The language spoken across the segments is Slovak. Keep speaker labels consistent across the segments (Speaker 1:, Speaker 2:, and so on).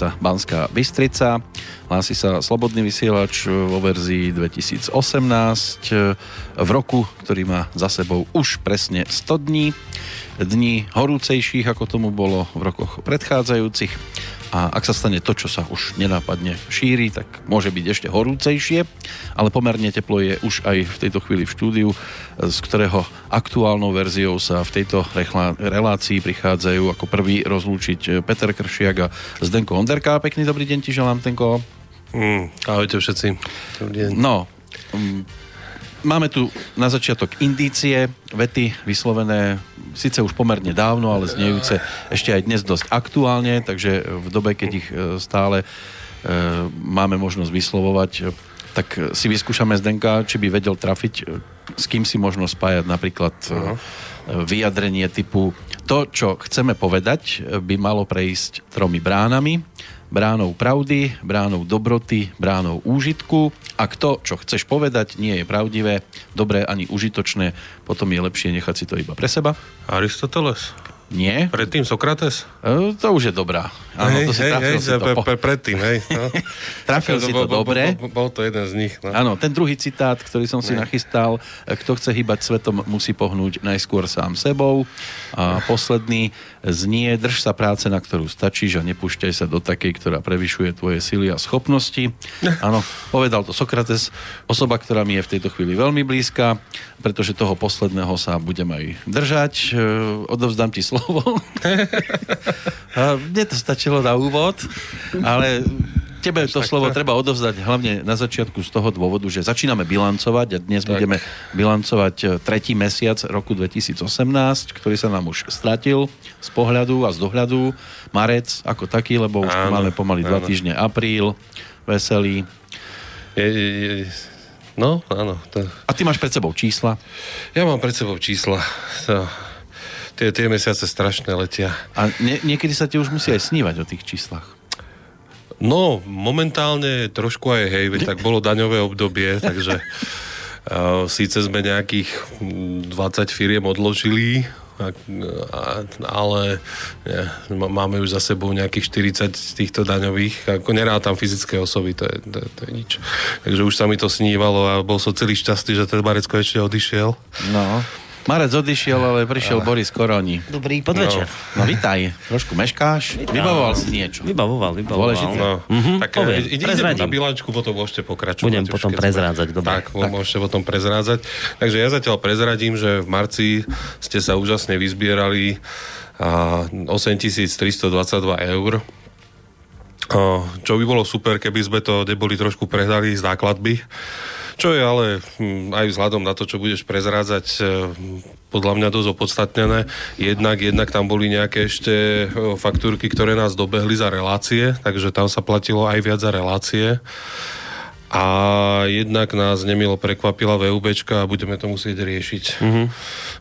Speaker 1: sa Banská Bystrica, hlási sa Slobodný vysielač vo verzii 2018 v roku, ktorý má za sebou už presne 100 dní, dní horúcejších, ako tomu bolo v rokoch predchádzajúcich a ak sa stane to, čo sa už nenápadne šíri, tak môže byť ešte horúcejšie, ale pomerne teplo je už aj v tejto chvíli v štúdiu, z ktorého aktuálnou verziou sa v tejto relácii prichádzajú ako prvý rozlúčiť Peter Kršiak a Zdenko Onderka. Pekný dobrý deň ti želám, Tenko.
Speaker 2: Mm, ahojte všetci.
Speaker 1: Dobrý deň. No, um, Máme tu na začiatok indície, vety vyslovené síce už pomerne dávno, ale znejúce ešte aj dnes dosť aktuálne, takže v dobe, keď ich e, stále e, máme možnosť vyslovovať, tak si vyskúšame Zdenka, či by vedel trafiť, e, s kým si možno spájať napríklad uh-huh. vyjadrenie typu to, čo chceme povedať, by malo prejsť tromi bránami bránou pravdy, bránou dobroty, bránou úžitku. Ak to, čo chceš povedať, nie je pravdivé, dobré ani užitočné, potom je lepšie nechať si to iba pre seba.
Speaker 2: Aristoteles.
Speaker 1: Nie.
Speaker 2: Predtým Sokrates?
Speaker 1: E, to už je dobrá.
Speaker 2: Áno, hej, to si hej, hej, si to po... pre, predtým, hej. No.
Speaker 1: trafil si to bol, dobre.
Speaker 2: Bol, bol, bol to jeden z nich. No.
Speaker 1: Áno, ten druhý citát, ktorý som si nachystal, e, kto chce hýbať svetom, musí pohnúť najskôr sám sebou. A posledný znie, drž sa práce, na ktorú stačíš a nepúšťaj sa do takej, ktorá prevyšuje tvoje sily a schopnosti. Áno, povedal to Sokrates, osoba, ktorá mi je v tejto chvíli veľmi blízka, pretože toho posledného sa budem aj držať. E, odovzdám ti slovo slovo. Mne to stačilo na úvod, ale tebe to slovo treba odovzdať hlavne na začiatku z toho dôvodu, že začíname bilancovať a dnes tak. budeme bilancovať e, tretí mesiac roku 2018, ktorý sa nám už stratil z pohľadu a z dohľadu. Marec ako taký, lebo už áno, máme pomaly áno. dva týždne apríl, veselý.
Speaker 2: Je, je, je, no, áno. To...
Speaker 1: A ty máš pred sebou čísla?
Speaker 2: Ja mám pred sebou čísla. To tie, tie mesiace strašné letia.
Speaker 1: A nie, niekedy sa ti už musí aj snívať o tých číslach.
Speaker 2: No, momentálne trošku aj hej, tak bolo daňové obdobie, takže uh, síce sme nejakých 20 firiem odložili, ale nie, máme už za sebou nejakých 40 z týchto daňových, ako tam fyzické osoby, to je, to, to je nič. Takže už sa mi to snívalo a bol som celý šťastný, že ten Barecko ešte odišiel.
Speaker 1: No. Marec odišiel, ale prišiel. Boris Koroni.
Speaker 3: Dobrý podvečer.
Speaker 1: No, no vítaj. Trošku meškáš. Vítaj. Vybavoval si niečo.
Speaker 3: Vybavoval, vybavoval.
Speaker 1: Dôležité. No.
Speaker 2: Mm-hmm, tak Poviem, ide, ide na bilančku, potom môžete pokračovať.
Speaker 3: Budem už, potom prezrádzať, dobre.
Speaker 2: Tak, tak, môžete potom prezrádzať. Takže ja zatiaľ prezradím, že v marci ste sa úžasne vyzbierali 8322 eur. Čo by bolo super, keby sme to neboli trošku prehdali z nákladby čo je ale hm, aj vzhľadom na to, čo budeš prezrádzať, eh, podľa mňa dosť opodstatnené. Jednak, jednak tam boli nejaké ešte eh, faktúrky, ktoré nás dobehli za relácie, takže tam sa platilo aj viac za relácie a jednak nás nemilo prekvapila VUBčka a budeme to musieť riešiť. Mm-hmm.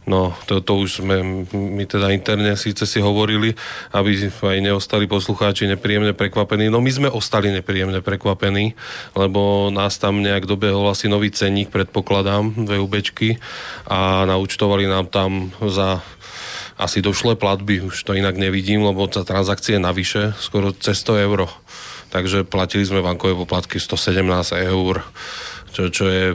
Speaker 2: No, to, to už sme my teda interne síce si hovorili, aby aj neostali poslucháči nepríjemne prekvapení. No my sme ostali nepríjemne prekvapení, lebo nás tam nejak dobehol asi nový cenník, predpokladám, VUBčky a naučtovali nám tam za asi došlé platby, už to inak nevidím, lebo za transakcie navyše skoro cez 100 euro takže platili sme bankové poplatky 117 eur, čo, čo je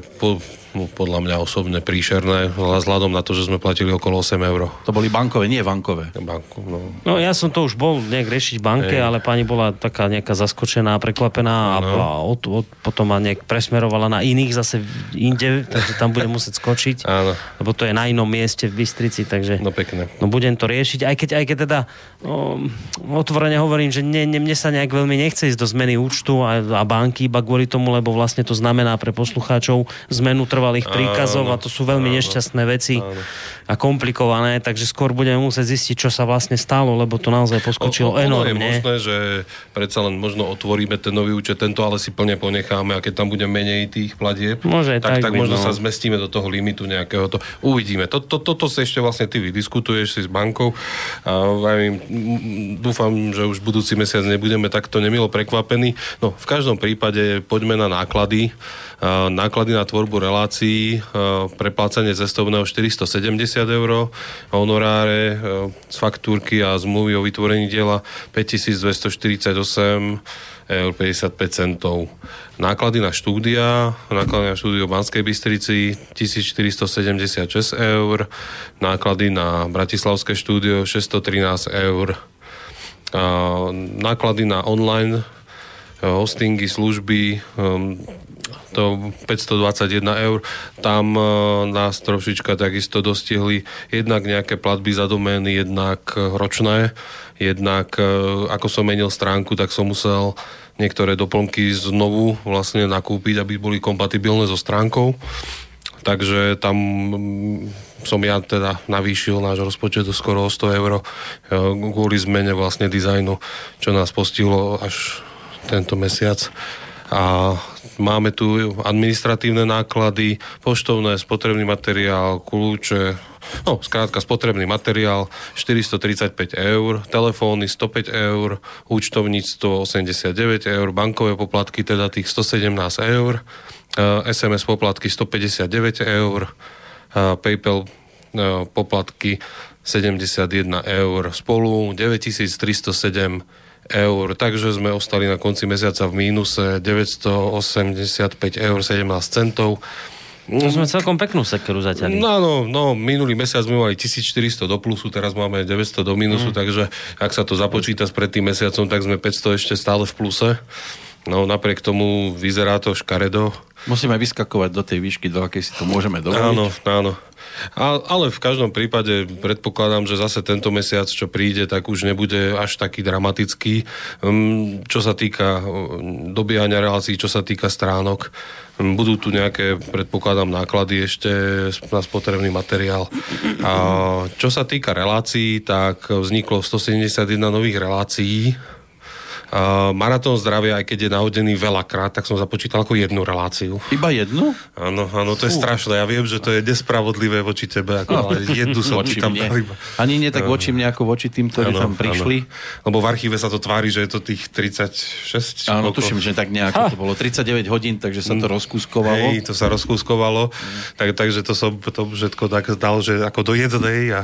Speaker 2: podľa mňa osobne príšerné, vzhľadom na to, že sme platili okolo 8 eur.
Speaker 1: To boli bankové, nie bankové.
Speaker 2: Banku, no.
Speaker 3: no ja som to už bol nejak riešiť v banke, Ej. ale pani bola taká nejaká zaskočená, prekvapená no. a od, od, potom ma nejak presmerovala na iných zase inde, takže tam budem musieť skočiť,
Speaker 2: Áno.
Speaker 3: lebo to je na inom mieste v Bystrici, takže
Speaker 2: no, pekne.
Speaker 3: no budem to riešiť, aj keď, aj keď teda no, otvorene hovorím, že ne, ne, mne sa nejak veľmi nechce ísť do zmeny účtu a, a banky iba kvôli tomu, lebo vlastne to znamená pre poslucháčov zmenu trvá trvalých príkazov a to sú veľmi áno, nešťastné veci áno. a komplikované, takže skôr budeme musieť zistiť, čo sa vlastne stalo, lebo to naozaj poskočilo o, o, enormne.
Speaker 2: Je možné, že predsa len možno otvoríme ten nový účet, tento ale si plne ponecháme a keď tam bude menej tých platieb,
Speaker 3: Môže,
Speaker 2: tak, tak, tak možno
Speaker 3: no.
Speaker 2: sa zmestíme do toho limitu nejakého. To, uvidíme. To, to, toto sa ešte vlastne ty vydiskutuješ si s bankou a ja dúfam, že už budúci mesiac nebudeme takto nemilo prekvapení. No v každom prípade poďme na náklady. Náklady na tvorbu relácie relácií, preplácanie cestovného 470 eur, honoráre z faktúrky a zmluvy o vytvorení diela 5248 eur 55 centov. Náklady na štúdia, náklady na štúdio v Banskej Bystrici 1476 eur, náklady na Bratislavské štúdio 613 eur, náklady na online hostingy, služby, to 521 eur. Tam uh, nás trošička takisto dostihli jednak nejaké platby za domény, jednak uh, ročné, jednak uh, ako som menil stránku, tak som musel niektoré doplnky znovu vlastne nakúpiť, aby boli kompatibilné so stránkou. Takže tam um, som ja teda navýšil náš rozpočet skoro o 100 eur kvôli zmene vlastne dizajnu, čo nás postihlo až tento mesiac. A máme tu administratívne náklady, poštovné, spotrebný materiál, kľúče, no skrátka spotrebný materiál 435 eur, telefóny 105 eur, účtovníctvo 89 eur, bankové poplatky teda tých 117 eur, SMS poplatky 159 eur, PayPal poplatky 71 eur, spolu 9307 eur, takže sme ostali na konci mesiaca v mínuse 985 eur 17 centov.
Speaker 3: To sme celkom peknú sekeru zaťali.
Speaker 2: No, no, no, minulý mesiac sme mali 1400 do plusu, teraz máme 900 do mínusu, mm. takže ak sa to započíta s pred tým mesiacom, tak sme 500 ešte stále v pluse. No, napriek tomu vyzerá to škaredo.
Speaker 1: Musíme vyskakovať do tej výšky, do akej si to môžeme dovoliť.
Speaker 2: Áno, áno. A, ale v každom prípade predpokladám, že zase tento mesiac, čo príde, tak už nebude až taký dramatický. Um, čo sa týka dobíjania relácií, čo sa týka stránok, um, budú tu nejaké, predpokladám, náklady ešte na spotrebný materiál. A čo sa týka relácií, tak vzniklo 171 nových relácií Maratón zdravia, aj keď je nahodený veľakrát, tak som započítal ako jednu reláciu.
Speaker 1: Iba jednu?
Speaker 2: Áno, áno, to je strašné. Ja viem, že to je nespravodlivé voči tebe, ako, ale jednu som ti tam dal iba.
Speaker 1: Ani nie tak voči mne, ako voči tým, ktorí ano, tam prišli.
Speaker 2: Ano. Lebo v archíve sa to tvári, že je to tých 36.
Speaker 1: Áno, tuším, že tak nejako ha. to bolo. 39 hodín, takže sa to mm. rozkúskovalo.
Speaker 2: Hej, to sa rozkúskovalo. Mm. Tak, takže to som to všetko tak dal, že ako do jednej a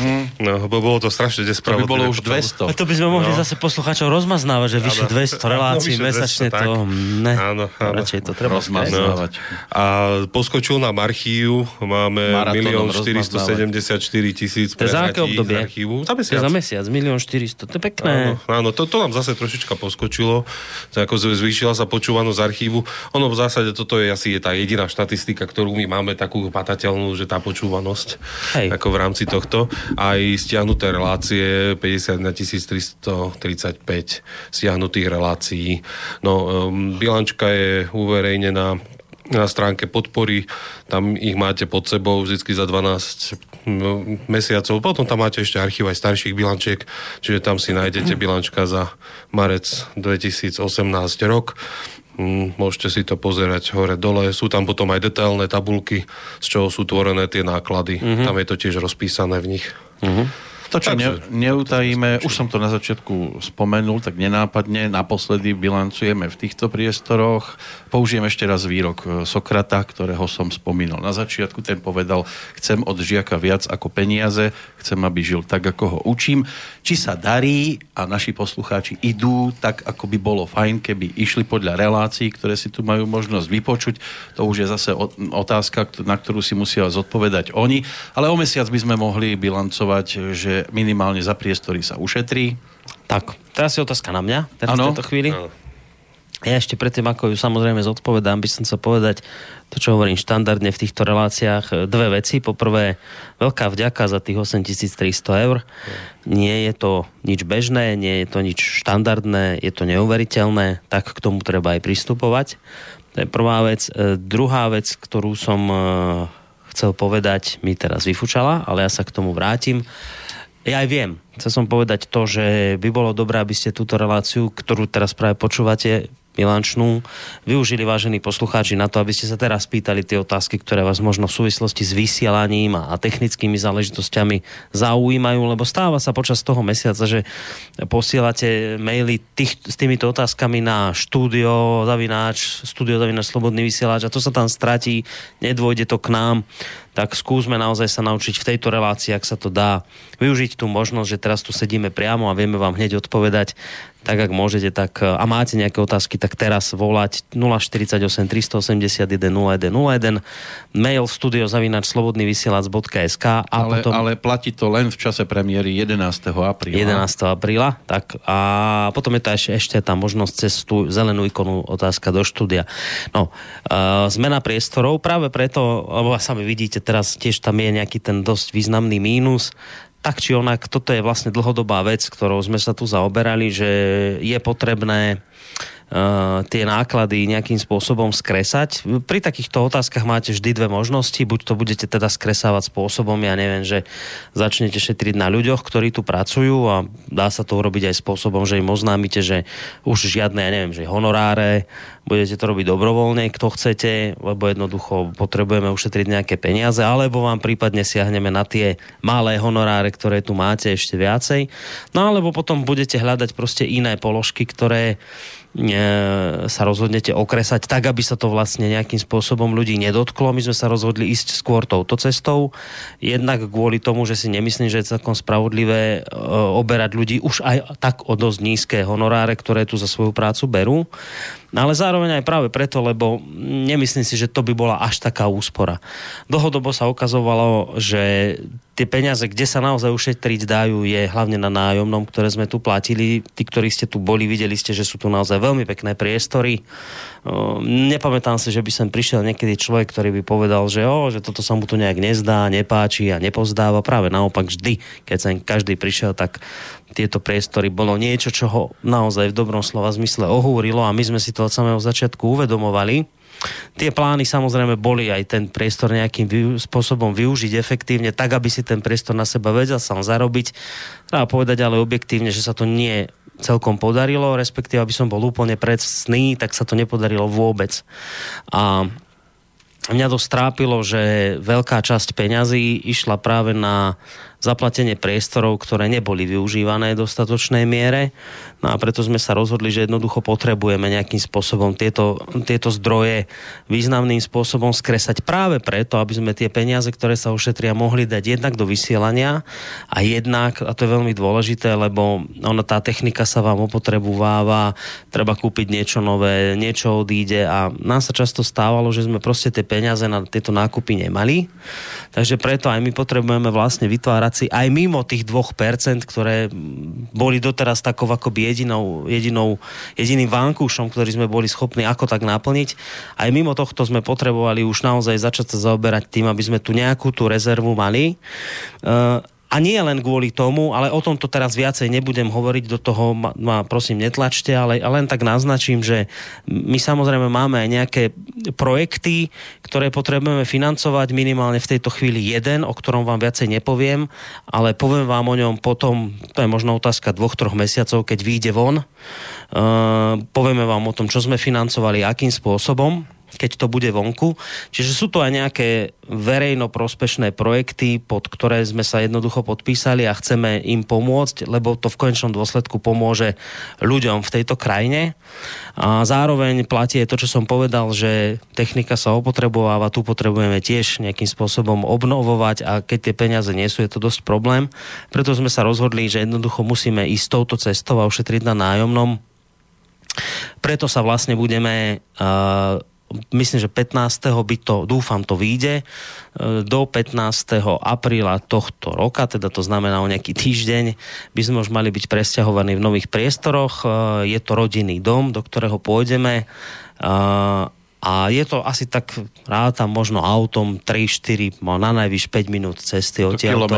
Speaker 2: mm. no, bolo to strašne nespravodlivé.
Speaker 1: To by bolo už 200.
Speaker 3: A to by sme mohli no. zase poslucháčov rozmať rozmaznáva, že vyše 200 relácií no, mesačne 200, to... Ne, áno, áno. Radšej to treba rozmaznávať.
Speaker 2: No. A poskočil nám archív, máme 1 474 tisíc
Speaker 3: To je za aké obdobie?
Speaker 2: Archívu.
Speaker 3: Za mesiac. To je za mesiac, 1 400, to je pekné.
Speaker 2: Áno, áno to, to nám zase trošička poskočilo, ako zvýšila sa počúvanosť archívu. Ono v zásade toto je asi je tá jediná štatistika, ktorú my máme takú patateľnú, že tá počúvanosť Hej. ako v rámci tohto. Aj stiahnuté relácie 50 na 1335 stiahnutých relácií. No, um, bilančka je uverejnená na stránke podpory, tam ich máte pod sebou vždy za 12 mesiacov. Potom tam máte ešte archív aj starších bilančiek, čiže tam si nájdete bilančka za marec 2018 rok. Môžete si to pozerať hore-dole. Sú tam potom aj detailné tabulky, z čoho sú tvorené tie náklady. Mm-hmm. Tam je to tiež rozpísané v nich. Mm-hmm.
Speaker 1: To, čo ne, neutajíme, už som to na začiatku spomenul, tak nenápadne naposledy bilancujeme v týchto priestoroch. Použijem ešte raz výrok Sokrata, ktorého som spomínal na začiatku. Ten povedal, chcem od žiaka viac ako peniaze, chcem, aby žil tak, ako ho učím. Či sa darí a naši poslucháči idú tak, ako by bolo fajn, keby išli podľa relácií, ktoré si tu majú možnosť vypočuť. To už je zase otázka, na ktorú si musia zodpovedať oni. Ale o mesiac by sme mohli bilancovať, že minimálne za priestory sa ušetrí.
Speaker 3: Tak, teraz je otázka na mňa, teraz ano. v tejto chvíli. Ano. Ja ešte predtým, ako ju samozrejme zodpovedám, by som chcel povedať to, čo hovorím štandardne v týchto reláciách. Dve veci. Poprvé, veľká vďaka za tých 8300 eur. Nie je to nič bežné, nie je to nič štandardné, je to neuveriteľné, tak k tomu treba aj pristupovať. To je prvá vec. E, druhá vec, ktorú som e, chcel povedať, mi teraz vyfučala, ale ja sa k tomu vrátim. Ja aj viem. Chcel som povedať to, že by bolo dobré, aby ste túto reláciu, ktorú teraz práve počúvate, bilančnú využili vážení poslucháči na to, aby ste sa teraz pýtali tie otázky, ktoré vás možno v súvislosti s vysielaním a technickými záležitosťami zaujímajú, lebo stáva sa počas toho mesiaca, že posielate maily tých, s týmito otázkami na štúdio, zavináč, studio zavináč, slobodný vysielač a to sa tam stratí, nedvojde to k nám tak skúsme naozaj sa naučiť v tejto relácii, ak sa to dá, využiť tú možnosť, že teraz tu sedíme priamo a vieme vám hneď odpovedať tak ak môžete, tak a máte nejaké otázky, tak teraz volať 048 381 0101 mail studiozavinač.slobodnyvysielac.sk a
Speaker 1: ale,
Speaker 3: potom...
Speaker 1: ale platí to len v čase premiéry 11. apríla.
Speaker 3: 11. apríla, tak a potom je to ešte, ešte tá možnosť cez tú zelenú ikonu otázka do štúdia. No, uh, zmena priestorov, práve preto, lebo sami vidíte, teraz tiež tam je nejaký ten dosť významný mínus, tak či onak, toto je vlastne dlhodobá vec, ktorou sme sa tu zaoberali, že je potrebné tie náklady nejakým spôsobom skresať. Pri takýchto otázkach máte vždy dve možnosti. Buď to budete teda skresávať spôsobom, ja neviem, že začnete šetriť na ľuďoch, ktorí tu pracujú a dá sa to urobiť aj spôsobom, že im oznámite, že už žiadne, ja neviem, že honoráre, budete to robiť dobrovoľne, kto chcete, lebo jednoducho potrebujeme ušetriť nejaké peniaze, alebo vám prípadne siahneme na tie malé honoráre, ktoré tu máte ešte viacej. No alebo potom budete hľadať proste iné položky, ktoré sa rozhodnete okresať tak, aby sa to vlastne nejakým spôsobom ľudí nedotklo. My sme sa rozhodli ísť skôr touto cestou. Jednak kvôli tomu, že si nemyslím, že je celkom spravodlivé e, oberať ľudí už aj tak o dosť nízke honoráre, ktoré tu za svoju prácu berú. No ale zároveň aj práve preto, lebo nemyslím si, že to by bola až taká úspora. Dlhodobo sa ukazovalo, že tie peniaze, kde sa naozaj ušetriť dajú, je hlavne na nájomnom, ktoré sme tu platili. Tí, ktorí ste tu boli, videli ste, že sú tu naozaj veľmi pekné priestory. Nepamätám si, že by sem prišiel niekedy človek, ktorý by povedal, že, o, že toto sa mu tu nejak nezdá, nepáči a nepozdáva. Práve naopak vždy, keď sa každý prišiel, tak tieto priestory bolo niečo, čo ho naozaj v dobrom slova zmysle ohúrilo a my sme si to od samého začiatku uvedomovali. Tie plány samozrejme boli aj ten priestor nejakým spôsobom využiť efektívne, tak aby si ten priestor na seba vedel sám zarobiť. Treba povedať ale objektívne, že sa to nie celkom podarilo, respektíve aby som bol úplne predsný, tak sa to nepodarilo vôbec. A mňa to strápilo, že veľká časť peňazí išla práve na zaplatenie priestorov, ktoré neboli využívané v dostatočnej miere. No a preto sme sa rozhodli, že jednoducho potrebujeme nejakým spôsobom tieto, tieto zdroje významným spôsobom skresať práve preto, aby sme tie peniaze, ktoré sa ušetria, mohli dať jednak do vysielania a jednak, a to je veľmi dôležité, lebo ono, tá technika sa vám opotrebováva, treba kúpiť niečo nové, niečo odíde a nám sa často stávalo, že sme proste tie peniaze na tieto nákupy nemali. Takže preto aj my potrebujeme vlastne vytvárať inflácii aj mimo tých 2%, ktoré boli doteraz takou akoby jedinou, jedinou, jediným vankúšom, ktorý sme boli schopní ako tak naplniť. Aj mimo tohto sme potrebovali už naozaj začať sa zaoberať tým, aby sme tu nejakú tú rezervu mali. Uh, a nie len kvôli tomu, ale o tomto teraz viacej nebudem hovoriť, do toho ma, ma prosím netlačte, ale, len tak naznačím, že my samozrejme máme aj nejaké projekty, ktoré potrebujeme financovať minimálne v tejto chvíli jeden, o ktorom vám viacej nepoviem, ale poviem vám o ňom potom, to je možno otázka dvoch, troch mesiacov, keď vyjde von. Uh, povieme vám o tom, čo sme financovali, akým spôsobom keď to bude vonku. Čiže sú to aj nejaké verejno-prospešné projekty, pod ktoré sme sa jednoducho podpísali a chceme im pomôcť, lebo to v konečnom dôsledku pomôže ľuďom v tejto krajine. A zároveň platí to, čo som povedal, že technika sa opotrebováva, tu potrebujeme tiež nejakým spôsobom obnovovať a keď tie peniaze nie sú, je to dosť problém. Preto sme sa rozhodli, že jednoducho musíme ísť touto cestou a ušetriť na nájomnom. Preto sa vlastne budeme uh, myslím, že 15. by to, dúfam, to vyjde, e, do 15. apríla tohto roka, teda to znamená o nejaký týždeň, by sme už mali byť presťahovaní v nových priestoroch. E, je to rodinný dom, do ktorého pôjdeme. A je to asi tak, rátam možno autom 3-4, na najvyš 5 minút cesty odtiaľ.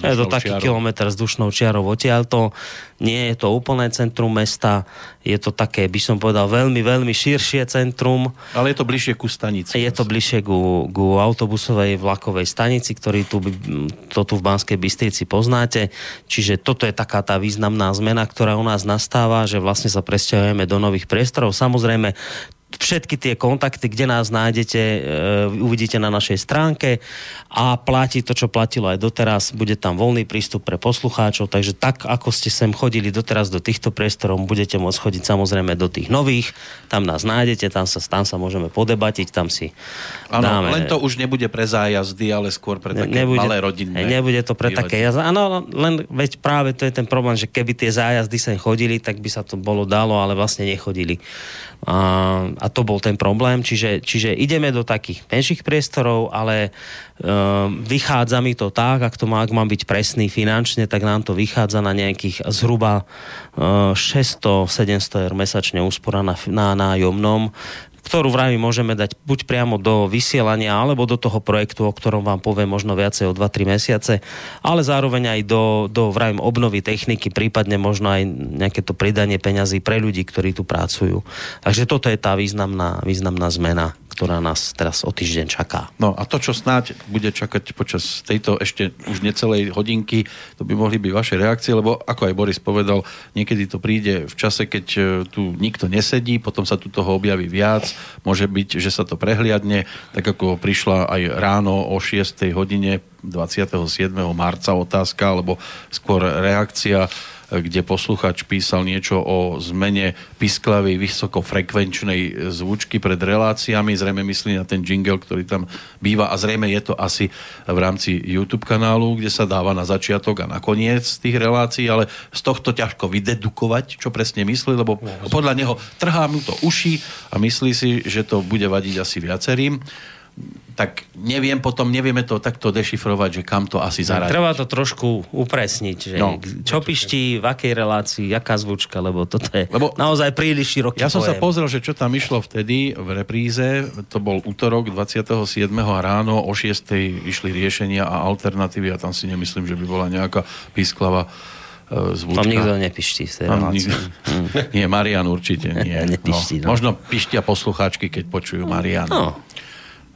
Speaker 3: Je to taký čiarou. kilometr vzdušnou čiarou odtiaľto. Nie je to úplné centrum mesta, je to také, by som povedal, veľmi, veľmi širšie centrum.
Speaker 1: Ale je to bližšie ku stanici.
Speaker 3: Je to bližšie ku, ku autobusovej vlakovej stanici, ktorý tu, to tu v Banskej Bystrici poznáte. Čiže toto je taká tá významná zmena, ktorá u nás nastáva, že vlastne sa presťahujeme do nových priestorov. Samozrejme, všetky tie kontakty, kde nás nájdete, e, uvidíte na našej stránke a platí to, čo platilo aj doteraz. Bude tam voľný prístup pre poslucháčov, takže tak, ako ste sem chodili doteraz do týchto priestorov, budete môcť chodiť samozrejme do tých nových. Tam nás nájdete, tam sa, tam sa môžeme podebatiť, tam si
Speaker 1: Áno, len to už nebude pre zájazdy, ale skôr pre také nebude, malé rodinné.
Speaker 3: Nebude to pre také jazdy. Áno, len veď práve to je ten problém, že keby tie zájazdy sem chodili, tak by sa to bolo dalo, ale vlastne nechodili. A, a to bol ten problém, čiže, čiže ideme do takých menších priestorov, ale uh, vychádza mi to tak, ak to má, ak mám byť presný finančne, tak nám to vychádza na nejakých zhruba uh, 600-700 eur mesačne úspora na, na nájomnom, ktorú vraj môžeme dať buď priamo do vysielania, alebo do toho projektu, o ktorom vám poviem možno viacej o 2-3 mesiace, ale zároveň aj do, do vrajím obnovy techniky, prípadne možno aj nejaké to pridanie peňazí pre ľudí, ktorí tu pracujú. Takže toto je tá významná, významná zmena ktorá nás teraz o týždeň čaká.
Speaker 1: No a to, čo snáď bude čakať počas tejto ešte už necelej hodinky, to by mohli byť vaše reakcie, lebo ako aj Boris povedal, niekedy to príde v čase, keď e, tu nikto nesedí, potom sa tu toho objaví viac, môže byť, že sa to prehliadne, tak ako prišla aj ráno o 6. hodine 27. marca otázka, alebo skôr reakcia kde posluchač písal niečo o zmene pisklavej vysokofrekvenčnej zvučky pred reláciami. Zrejme myslí na ten jingle, ktorý tam býva a zrejme je to asi v rámci YouTube kanálu, kde sa dáva na začiatok a na koniec tých relácií, ale z tohto ťažko vydedukovať, čo presne myslí, lebo podľa neho trhá mu to uši a myslí si, že to bude vadiť asi viacerým tak neviem potom, nevieme to takto dešifrovať, že kam to asi zaradiť.
Speaker 3: Treba to trošku upresniť, že no. čo piští, v akej relácii, aká zvučka, lebo toto je lebo naozaj príliš široký
Speaker 1: Ja som pojem. sa pozrel, že čo tam išlo vtedy v repríze, to bol útorok 27. a ráno o 6. išli riešenia a alternatívy a tam si nemyslím, že by bola nejaká písklava e, zvučka.
Speaker 3: Tam nikto nepiští v tej nikto...
Speaker 1: Nie, Marian určite nie. No. No. Možno pištia poslucháčky, keď počujú Marian. No.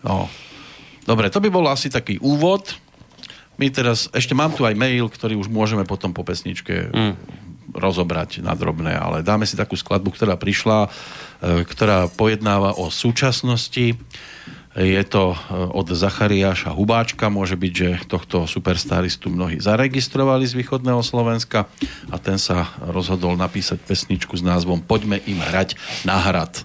Speaker 1: No. Dobre, to by bol asi taký úvod. My teraz, ešte mám tu aj mail, ktorý už môžeme potom po pesničke mm. rozobrať na drobné, ale dáme si takú skladbu, ktorá prišla, e, ktorá pojednáva o súčasnosti. Je to e, od Zachariáša Hubáčka, môže byť, že tohto superstaristu mnohí zaregistrovali z východného Slovenska a ten sa rozhodol napísať pesničku s názvom Poďme im hrať na hrad.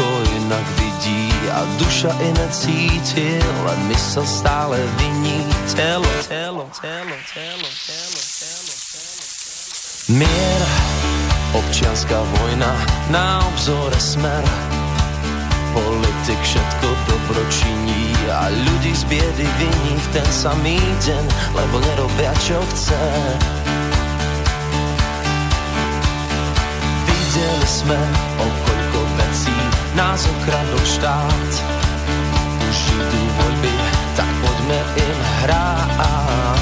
Speaker 4: duša iné cíti, len mysl stále viní telo, telo, telo, telo, telo, telo. Mier, občianská vojna, na obzore smer, politik všetko dobro a ľudí z biedy viní v ten samý deň, lebo nerobia čo chce. Videli sme, o koľko vecí nás okradol štát. Idú voľby, tak poďme im hrať,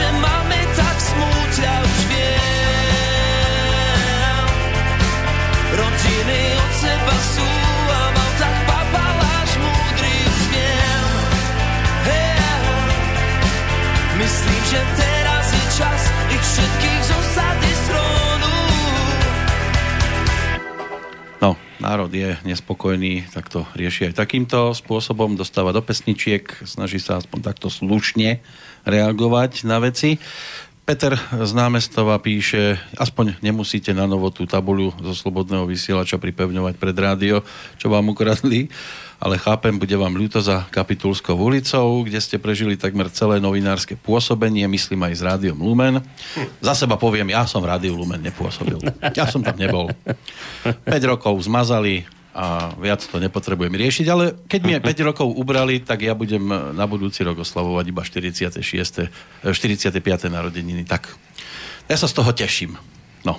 Speaker 4: naše máme tak smúťa už viem. Rodiny od seba tak papaláš múdry už viem. Hey, že teraz je čas ich všetkých zosadiť
Speaker 1: národ je nespokojný, tak to rieši aj takýmto spôsobom, dostáva do pesničiek, snaží sa aspoň takto slušne reagovať na veci. Peter z námestova píše, aspoň nemusíte na novo tú tabuľu zo slobodného vysielača pripevňovať pred rádio, čo vám ukradli, ale chápem, bude vám ľúto za Kapitulskou ulicou, kde ste prežili takmer celé novinárske pôsobenie, myslím aj s rádiom Lumen. Za seba poviem, ja som rádiu Lumen nepôsobil. Ja som tam nebol. 5 rokov zmazali a viac to nepotrebujem riešiť, ale keď mi 5 rokov ubrali, tak ja budem na budúci rok oslavovať iba 46. 45. narodeniny. Tak ja sa z toho teším. No.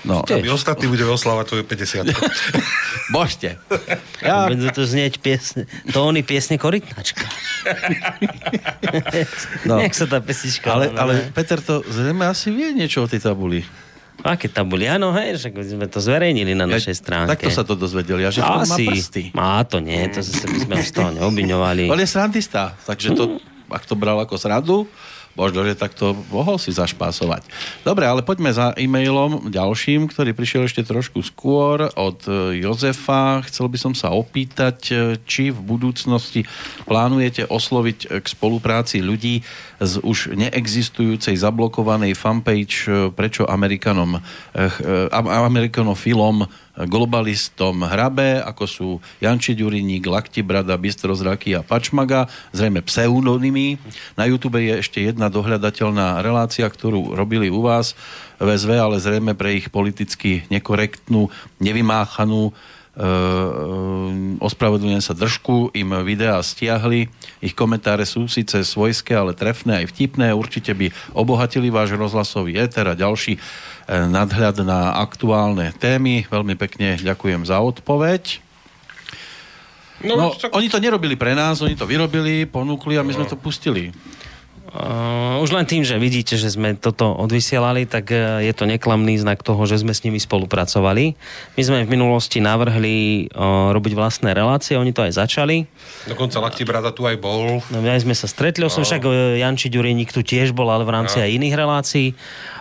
Speaker 1: No,
Speaker 2: Aby ostatní budeme oslavať tvoju 50
Speaker 1: božte. Ja,
Speaker 3: Budú to znieť piesne, tóny piesne Korytnačka.
Speaker 1: No.
Speaker 3: Jak sa tá pesnička
Speaker 1: ale, ale? Peter to zrejme asi vie niečo o tej tabuli.
Speaker 3: Aké tabuli? Áno, hej, že sme to zverejnili na našej stránke.
Speaker 1: Takto sa to dozvedeli. A že to má
Speaker 3: Asi.
Speaker 1: prsty.
Speaker 3: Má to nie, to zase by sme z toho neobviňovali.
Speaker 1: On je srandista, takže to, ak to bral ako srandu, možno, že takto mohol si zašpásovať. Dobre, ale poďme za e-mailom ďalším, ktorý prišiel ešte trošku skôr od e, Jozefa. Chcel by som sa opýtať, e, či v budúcnosti plánujete osloviť k spolupráci ľudí z už neexistujúcej zablokovanej fanpage e, Prečo Amerikanom, Amerikanofilom globalistom hrabe, ako sú Janči Ďuriník, Lakti Brada, Bystrozraky a Pačmaga, zrejme pseudonymy. Na YouTube je ešte jedna dohľadateľná relácia, ktorú robili u vás v SV, ale zrejme pre ich politicky nekorektnú, nevymáchanú e, ospravedlňujem sa držku, im videá stiahli. Ich komentáre sú síce svojské, ale trefné aj vtipné. Určite by obohatili váš rozhlasový éter a ďalší nadhľad na aktuálne témy. Veľmi pekne ďakujem za odpoveď.
Speaker 2: No,
Speaker 1: No,
Speaker 2: tak,
Speaker 1: oni to nerobili pre nás, oni to vyrobili, ponúkli a my sme to pustili.
Speaker 3: Uh, už len tým, že vidíte, že sme toto odvysielali, tak uh, je to neklamný znak toho, že sme s nimi spolupracovali. My sme v minulosti navrhli uh, robiť vlastné relácie, oni to aj začali.
Speaker 2: dokonca Lakti Brada tu aj bol.
Speaker 3: No, aj sme sa stretli, no. som však uh, Janči Ďuriník tu tiež bol, ale v rámci no. aj iných relácií.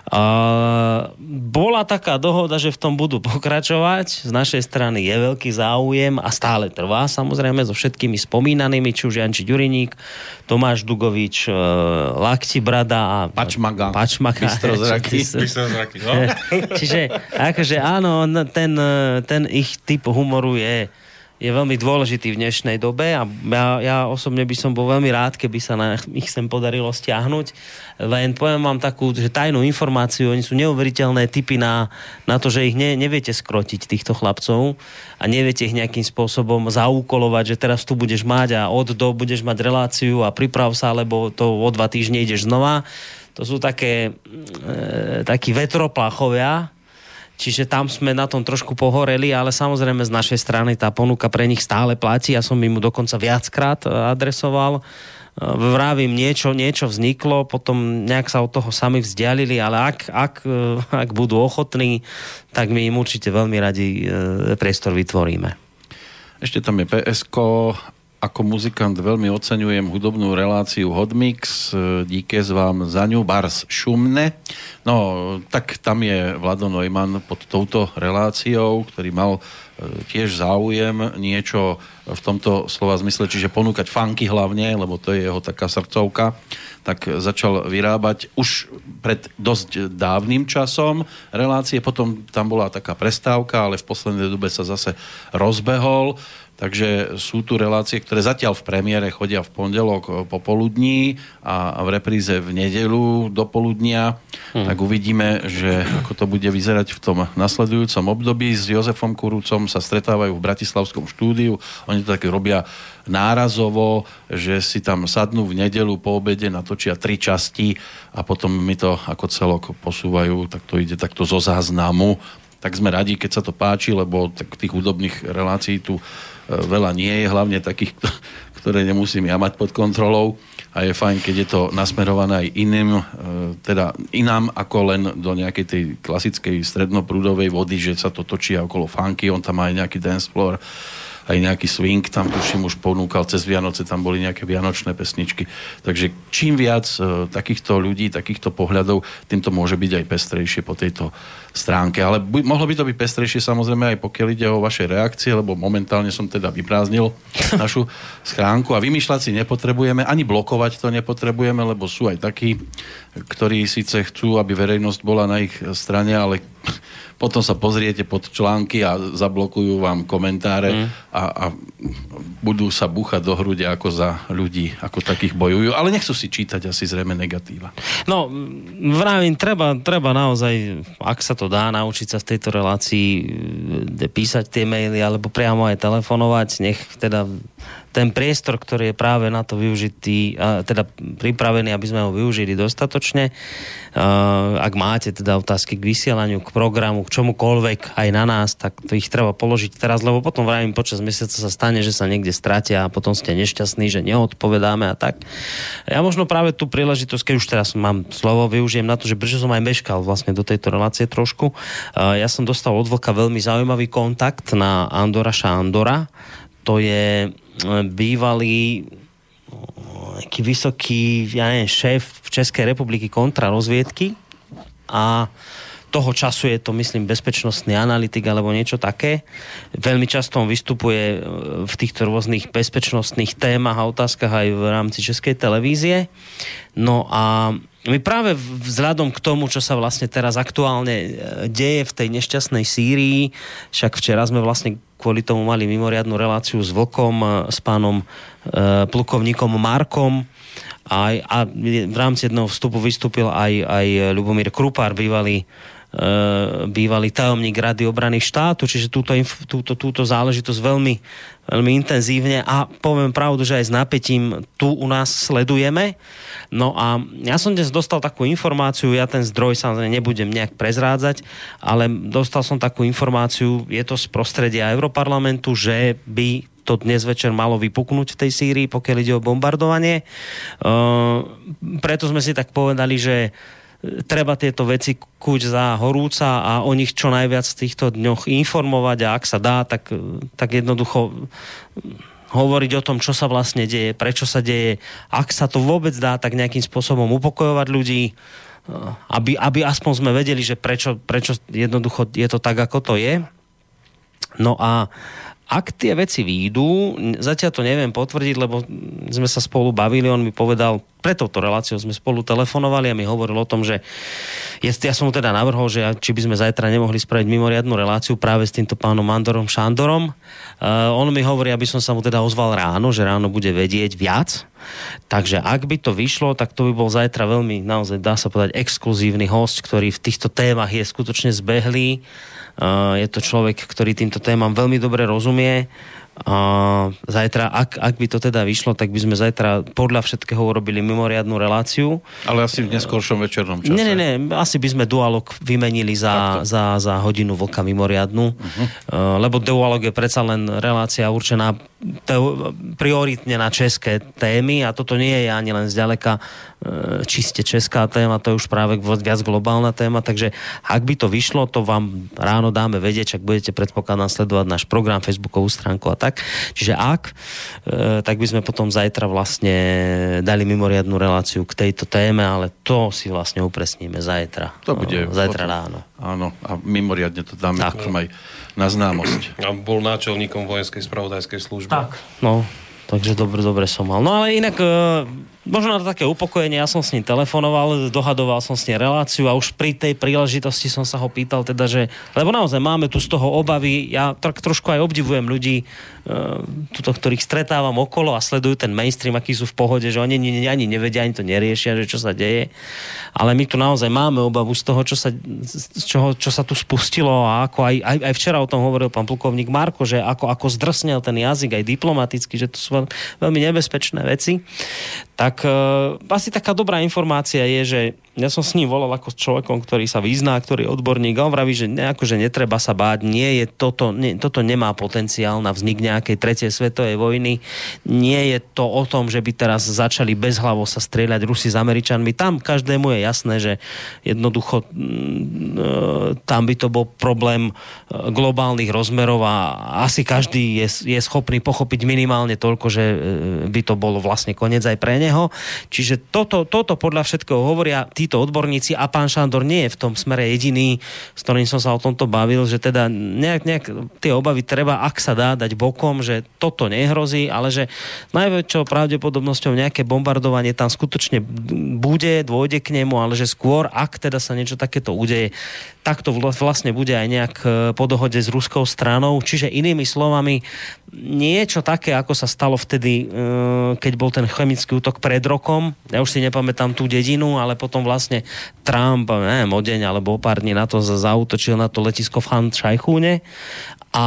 Speaker 3: Uh, bola taká dohoda, že v tom budú pokračovať. Z našej strany je veľký záujem a stále trvá samozrejme so všetkými spomínanými, či už Janči Ďuriník, Tomáš Dugovič, uh, Lakti Brada a
Speaker 1: Pačmaga.
Speaker 3: Pačmaga.
Speaker 1: Bystrozraky.
Speaker 2: Bystrozraky, no.
Speaker 3: Čiže akože áno, ten, ten ich typ humoru je je veľmi dôležitý v dnešnej dobe a ja, ja osobne by som bol veľmi rád, keby sa na ich sem podarilo stiahnuť. Len poviem vám takú, že tajnú informáciu, oni sú neuveriteľné typy na, na to, že ich ne, neviete skrotiť, týchto chlapcov a neviete ich nejakým spôsobom zaúkolovať, že teraz tu budeš mať a od do budeš mať reláciu a priprav sa, lebo to o dva týždne ideš znova. To sú také e, takí vetroplachovia, Čiže tam sme na tom trošku pohoreli, ale samozrejme z našej strany tá ponuka pre nich stále platí. Ja som im mu dokonca viackrát e, adresoval. E, vravím, niečo, niečo vzniklo, potom nejak sa od toho sami vzdialili, ale ak, ak, e, ak budú ochotní, tak my im určite veľmi radi priestor vytvoríme.
Speaker 1: Ešte tam je PSK ako muzikant veľmi oceňujem hudobnú reláciu Hodmix. Díkez vám za ňu, Bars Šumne. No, tak tam je Vlado Neumann pod touto reláciou, ktorý mal e, tiež záujem niečo v tomto slova zmysle, čiže ponúkať funky hlavne, lebo to je jeho taká srdcovka, tak začal vyrábať už pred dosť dávnym časom relácie, potom tam bola taká prestávka, ale v poslednej dobe sa zase rozbehol Takže sú tu relácie, ktoré zatiaľ v premiére chodia v pondelok eh, popoludní a v repríze v nedelu do poludnia. Hmm. Tak uvidíme, že ako to bude vyzerať v tom nasledujúcom období. S Jozefom Kurúcom sa stretávajú v Bratislavskom štúdiu. Oni to tak robia nárazovo, že si tam sadnú v nedelu po obede, natočia tri časti a potom mi to ako celok posúvajú, tak to ide takto zo záznamu. Tak sme radi, keď sa to páči, lebo tak tých hudobných relácií tu veľa nie je, hlavne takých, ktoré nemusím ja mať pod kontrolou. A je fajn, keď je to nasmerované aj iným, e, teda inám ako len do nejakej tej klasickej strednoprúdovej vody, že sa to točí okolo funky, on tam má aj nejaký dance floor aj nejaký swing tam tuším už ponúkal cez Vianoce, tam boli nejaké vianočné pesničky. Takže čím viac e, takýchto ľudí, takýchto pohľadov, tým to môže byť aj pestrejšie po tejto stránke. Ale bu- mohlo by to byť pestrejšie samozrejme aj pokiaľ ide o vaše reakcie, lebo momentálne som teda vyprázdnil našu schránku a vymýšľať si nepotrebujeme, ani blokovať to nepotrebujeme, lebo sú aj takí, ktorí síce chcú, aby verejnosť bola na ich strane, ale potom sa pozriete pod články a zablokujú vám komentáre mm. a, a budú sa búchať do hrude ako za ľudí, ako takých bojujú, ale nechcú si čítať asi zrejme negatíva.
Speaker 3: No, vravím, treba, treba naozaj, ak sa to dá, naučiť sa v tejto relácii e, písať tie maily alebo priamo aj telefonovať, nech teda ten priestor, ktorý je práve na to využitý, teda pripravený, aby sme ho využili dostatočne. Ak máte teda otázky k vysielaniu, k programu, k čomukoľvek aj na nás, tak to ich treba položiť teraz, lebo potom vravím, počas mesiaca sa stane, že sa niekde stratia a potom ste nešťastní, že neodpovedáme a tak. Ja možno práve tú príležitosť, keď už teraz mám slovo, využijem na to, že prečo som aj meškal vlastne do tejto relácie trošku. Ja som dostal od Vlka veľmi zaujímavý kontakt na Andora Šandora. To je bývalý nejaký vysoký, ja neviem, šéf v Českej republiky kontrarozviedky a toho času je to, myslím, bezpečnostný analytik alebo niečo také. Veľmi často on vystupuje v týchto rôznych bezpečnostných témach a otázkach aj v rámci Českej televízie. No a my práve vzhľadom k tomu, čo sa vlastne teraz aktuálne e, deje v tej nešťastnej Sýrii, však včera sme vlastne kvôli tomu mali mimoriadnu reláciu s Vlkom, s pánom e, plukovníkom Markom, a, a v rámci jedného vstupu vystúpil aj, aj Ľubomír Krupár, bývalý bývalý tajomník Rady obrany štátu, čiže túto, túto, túto záležitosť veľmi, veľmi intenzívne a poviem pravdu, že aj s napätím tu u nás sledujeme. No a ja som dnes dostal takú informáciu, ja ten zdroj samozrejme nebudem nejak prezrádzať, ale dostal som takú informáciu, je to z prostredia Europarlamentu, že by to dnes večer malo vypuknúť v tej Sýrii, pokiaľ ide o bombardovanie. Uh, preto sme si tak povedali, že treba tieto veci kuť za horúca a o nich čo najviac v týchto dňoch informovať a ak sa dá, tak, tak jednoducho hovoriť o tom, čo sa vlastne deje, prečo sa deje, ak sa to vôbec dá, tak nejakým spôsobom upokojovať ľudí, aby, aby aspoň sme vedeli, že prečo, prečo jednoducho je to tak, ako to je. No a ak tie veci výjdu, zatiaľ to neviem potvrdiť, lebo sme sa spolu bavili, on mi povedal pre touto reláciou sme spolu telefonovali a mi hovoril o tom, že ja, ja som mu teda navrhol, že či by sme zajtra nemohli spraviť mimoriadnu reláciu práve s týmto pánom Mandorom Šandorom. Uh, on mi hovorí, aby som sa mu teda ozval ráno, že ráno bude vedieť viac. Takže ak by to vyšlo, tak to by bol zajtra veľmi, naozaj dá sa povedať, exkluzívny host, ktorý v týchto témach je skutočne zbehlý. Je to človek, ktorý týmto témam veľmi dobre rozumie a zajtra, ak, ak by to teda vyšlo, tak by sme zajtra podľa všetkého urobili mimoriadnú reláciu.
Speaker 1: Ale asi v neskôršom večernom čase.
Speaker 3: Nie, nie, nie. Asi by sme dualog vymenili za, za, za hodinu vlka mimoriadnu. Uh-huh. Uh, lebo dualog je predsa len relácia určená prioritne na české témy a toto nie je ani len zďaleka E, čiste česká téma, to je už práve viac globálna téma, takže ak by to vyšlo, to vám ráno dáme vedieť, ak budete predpokladám sledovať náš program, Facebookovú stránku a tak. Čiže ak, e, tak by sme potom zajtra vlastne dali mimoriadnú reláciu k tejto téme, ale to si vlastne upresníme zajtra.
Speaker 1: To bude.
Speaker 3: Zajtra potom, ráno.
Speaker 1: Áno, a mimoriadne to dáme tak. aj na známosť.
Speaker 2: A bol náčelníkom vojenskej spravodajskej služby.
Speaker 3: Tak, no, takže dobre, dobre som mal. No ale inak možno na také upokojenie, ja som s ním telefonoval, dohadoval som s ním reláciu a už pri tej príležitosti som sa ho pýtal teda, že, lebo naozaj máme tu z toho obavy, ja tak trošku aj obdivujem ľudí, tuto, ktorých stretávam okolo a sledujú ten mainstream, akí sú v pohode, že oni ani, nevedia, ani to neriešia, že čo sa deje. Ale my tu naozaj máme obavu z toho, čo sa, z čoho, čo sa tu spustilo a ako aj, aj, aj včera o tom hovoril pán plukovník Marko, že ako, ako zdrsnel ten jazyk aj diplomaticky, že to sú veľmi nebezpečné veci. Tak uh, asi taká dobrá informácia je, že ja som s ním volal ako s človekom, ktorý sa vyzná, ktorý je odborník a on vraví, že nejako, že netreba sa báť, nie je toto, nie, toto nemá potenciál na vznik nejakej tretej svetovej vojny, nie je to o tom, že by teraz začali bezhlavo sa strieľať Rusi s Američanmi, tam každému je jasné, že jednoducho mm, e, tam by to bol problém e, globálnych rozmerov a asi každý je, je schopný pochopiť minimálne toľko, že e, by to bolo vlastne koniec aj pre neho. Čiže toto, toto podľa všetkého hovoria. Tí títo odborníci a pán Šandor nie je v tom smere jediný, s ktorým som sa o tomto bavil, že teda nejak, nejak tie obavy treba, ak sa dá, dať bokom, že toto nehrozí, ale že najväčšou pravdepodobnosťou nejaké bombardovanie tam skutočne bude, dôjde k nemu, ale že skôr, ak teda sa niečo takéto udeje, tak to vlastne bude aj nejak e, po dohode s ruskou stranou. Čiže inými slovami, niečo také, ako sa stalo vtedy, e, keď bol ten chemický útok pred rokom. Ja už si nepamätám tú dedinu, ale potom vlastne Trump, neviem, o deň alebo o pár dní na to zautočil na to letisko v Han Šajchúne. A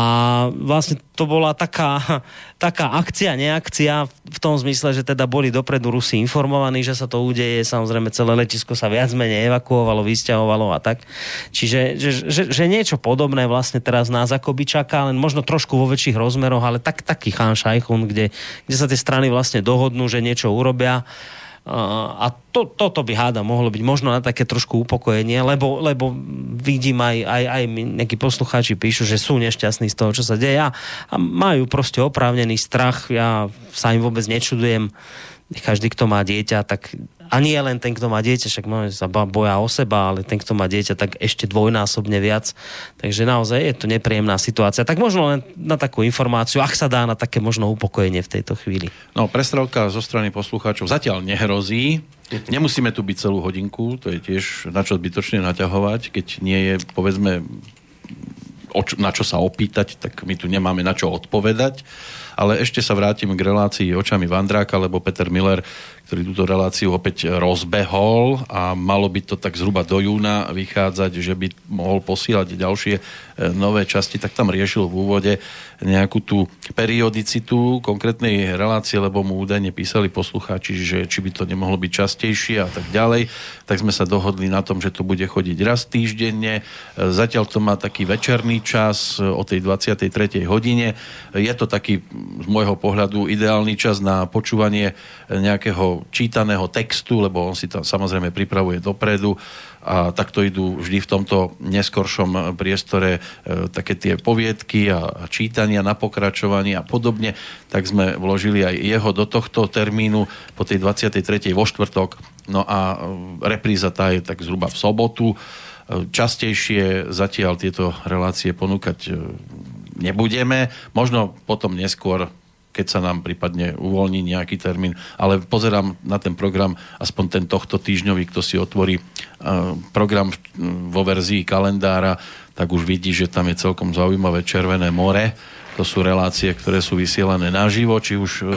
Speaker 3: vlastne to bola taká, taká akcia, neakcia v tom zmysle, že teda boli dopredu Rusi informovaní, že sa to udeje, samozrejme celé letisko sa viac menej evakuovalo, vysťahovalo a tak. Čiže že, že, že niečo podobné vlastne teraz nás akoby čaká, len možno trošku vo väčších rozmeroch, ale tak, taký Chan Šajchun, kde, kde sa tie strany vlastne dohodnú, že niečo urobia a to, toto by háda mohlo byť možno na také trošku upokojenie, lebo, lebo vidím aj, aj, aj nejakí poslucháči píšu, že sú nešťastní z toho, čo sa deje a majú proste oprávnený strach. Ja sa im vôbec nečudujem. Každý, kto má dieťa, tak a nie len ten, kto má dieťa, však môže sa boja o seba, ale ten, kto má dieťa, tak ešte dvojnásobne viac. Takže naozaj je to nepríjemná situácia. Tak možno len na takú informáciu, ak sa dá na také možno upokojenie v tejto chvíli.
Speaker 1: No, prestrelka zo strany poslucháčov zatiaľ nehrozí. Nemusíme tu byť celú hodinku, to je tiež na čo zbytočne naťahovať, keď nie je, povedzme, na čo sa opýtať, tak my tu nemáme na čo odpovedať. Ale ešte sa vrátim k relácii očami Vandráka, lebo Peter Miller ktorý túto reláciu opäť rozbehol a malo by to tak zhruba do júna vychádzať, že by mohol posílať ďalšie e, nové časti, tak tam riešil v úvode nejakú tú periodicitu konkrétnej relácie, lebo mu údajne písali poslucháči, že či by to nemohlo byť častejšie a tak ďalej. Tak sme sa dohodli na tom, že to bude chodiť raz týždenne. E, zatiaľ to má taký večerný čas e, o tej 23. hodine. Je to taký z môjho pohľadu ideálny čas na počúvanie nejakého čítaného textu, lebo on si to samozrejme pripravuje dopredu a takto idú vždy v tomto neskoršom priestore e, také tie poviedky a, a čítania na pokračovanie a podobne, tak sme vložili aj jeho do tohto termínu po tej 23. vo štvrtok. No a e, repríza tá je tak zhruba v sobotu. E, častejšie zatiaľ tieto relácie ponúkať e, nebudeme. Možno potom neskôr keď sa nám prípadne uvoľní nejaký termín, ale pozerám na ten program, aspoň ten tohto týždňový, kto si otvorí uh, program vo verzii kalendára, tak už vidí, že tam je celkom zaujímavé Červené more. To sú relácie, ktoré sú vysielané naživo, či už uh,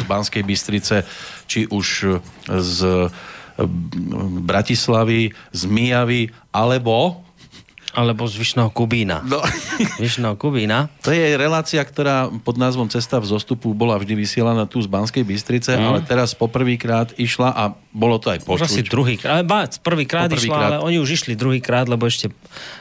Speaker 1: z Banskej Bystrice, či už uh, z Bratislavy, z Mijavy, alebo
Speaker 3: alebo z Vyšného Kubína.
Speaker 1: No.
Speaker 3: Vyšného Kubína.
Speaker 1: To je relácia, ktorá pod názvom Cesta v zostupu bola vždy vysielaná tu z Banskej Bystrice, mm. ale teraz poprvýkrát išla a bolo to aj počuť.
Speaker 3: Už asi druhýkrát, prvýkrát prvý išla, ale oni už išli druhýkrát, lebo ešte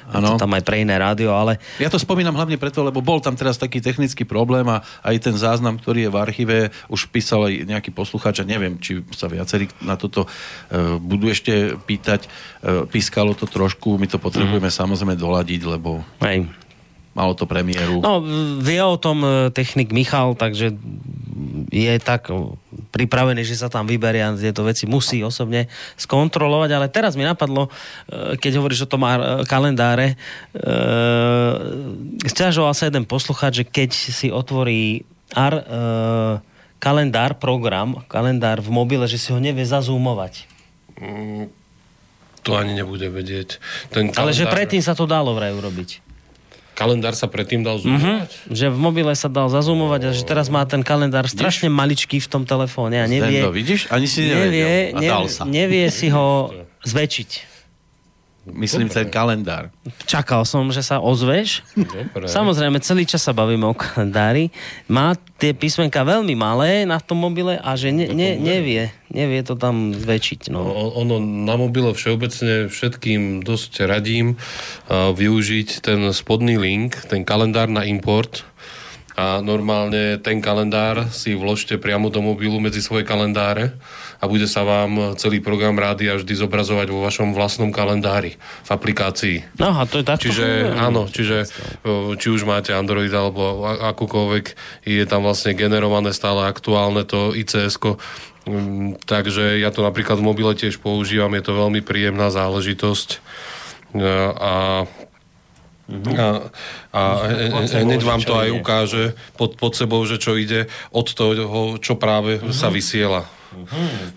Speaker 3: ano. tam aj pre iné rádio, ale...
Speaker 1: Ja to spomínam hlavne preto, lebo bol tam teraz taký technický problém a aj ten záznam, ktorý je v archíve, už písal aj nejaký poslucháč a neviem, či sa viacerí na toto uh, budú ešte pýtať. Uh, pískalo to trošku, my to potrebujeme mm. samozrejme doladiť, lebo...
Speaker 3: Hej.
Speaker 1: Malo to premiéru.
Speaker 3: No, vie o tom e, technik Michal, takže je tak pripravený, že sa tam vyberie a tieto veci musí osobne skontrolovať, ale teraz mi napadlo, e, keď hovoríš o tom kalendáre, e, stiažoval sa jeden poslucháč, že keď si otvorí ar, e, kalendár, program, kalendár v mobile, že si ho nevie zazúmovať.
Speaker 2: Mm, to ani nebude vedieť. Ten
Speaker 3: kalendár... Ale že predtým sa to dalo vraj urobiť.
Speaker 2: Kalendár sa predtým dal zoomovať?
Speaker 3: Mm-hmm. Že v mobile sa dal zazoomovať a že teraz má ten kalendár vidíš? strašne maličký v tom telefóne a nevie...
Speaker 1: Stendo, vidíš? Ani si
Speaker 3: nevie, nevie, sa. nevie si ho zväčšiť.
Speaker 1: Myslím Dobre. ten kalendár.
Speaker 3: Čakal som, že sa ozveš. Dobre. Samozrejme, celý čas sa bavíme o kalendári. Má tie písmenka veľmi malé na tom mobile a že ne, ne, nevie, nevie to tam zväčšiť. No.
Speaker 2: Ono na mobile všeobecne všetkým dosť radím uh, využiť ten spodný link, ten kalendár na import, a normálne ten kalendár si vložte priamo do mobilu medzi svoje kalendáre a bude sa vám celý program rádia vždy zobrazovať vo vašom vlastnom kalendári v aplikácii.
Speaker 3: Aha, to je takto.
Speaker 2: Čiže áno, čiže či už máte Android alebo akúkoľvek, je tam vlastne generované stále aktuálne to ics mm, Takže ja to napríklad v mobile tiež používam, je to veľmi príjemná záležitosť a Uh-huh. A, a hneď vám to aj ukáže pod, pod sebou, že čo ide od toho, čo práve uh-huh. sa vysiela.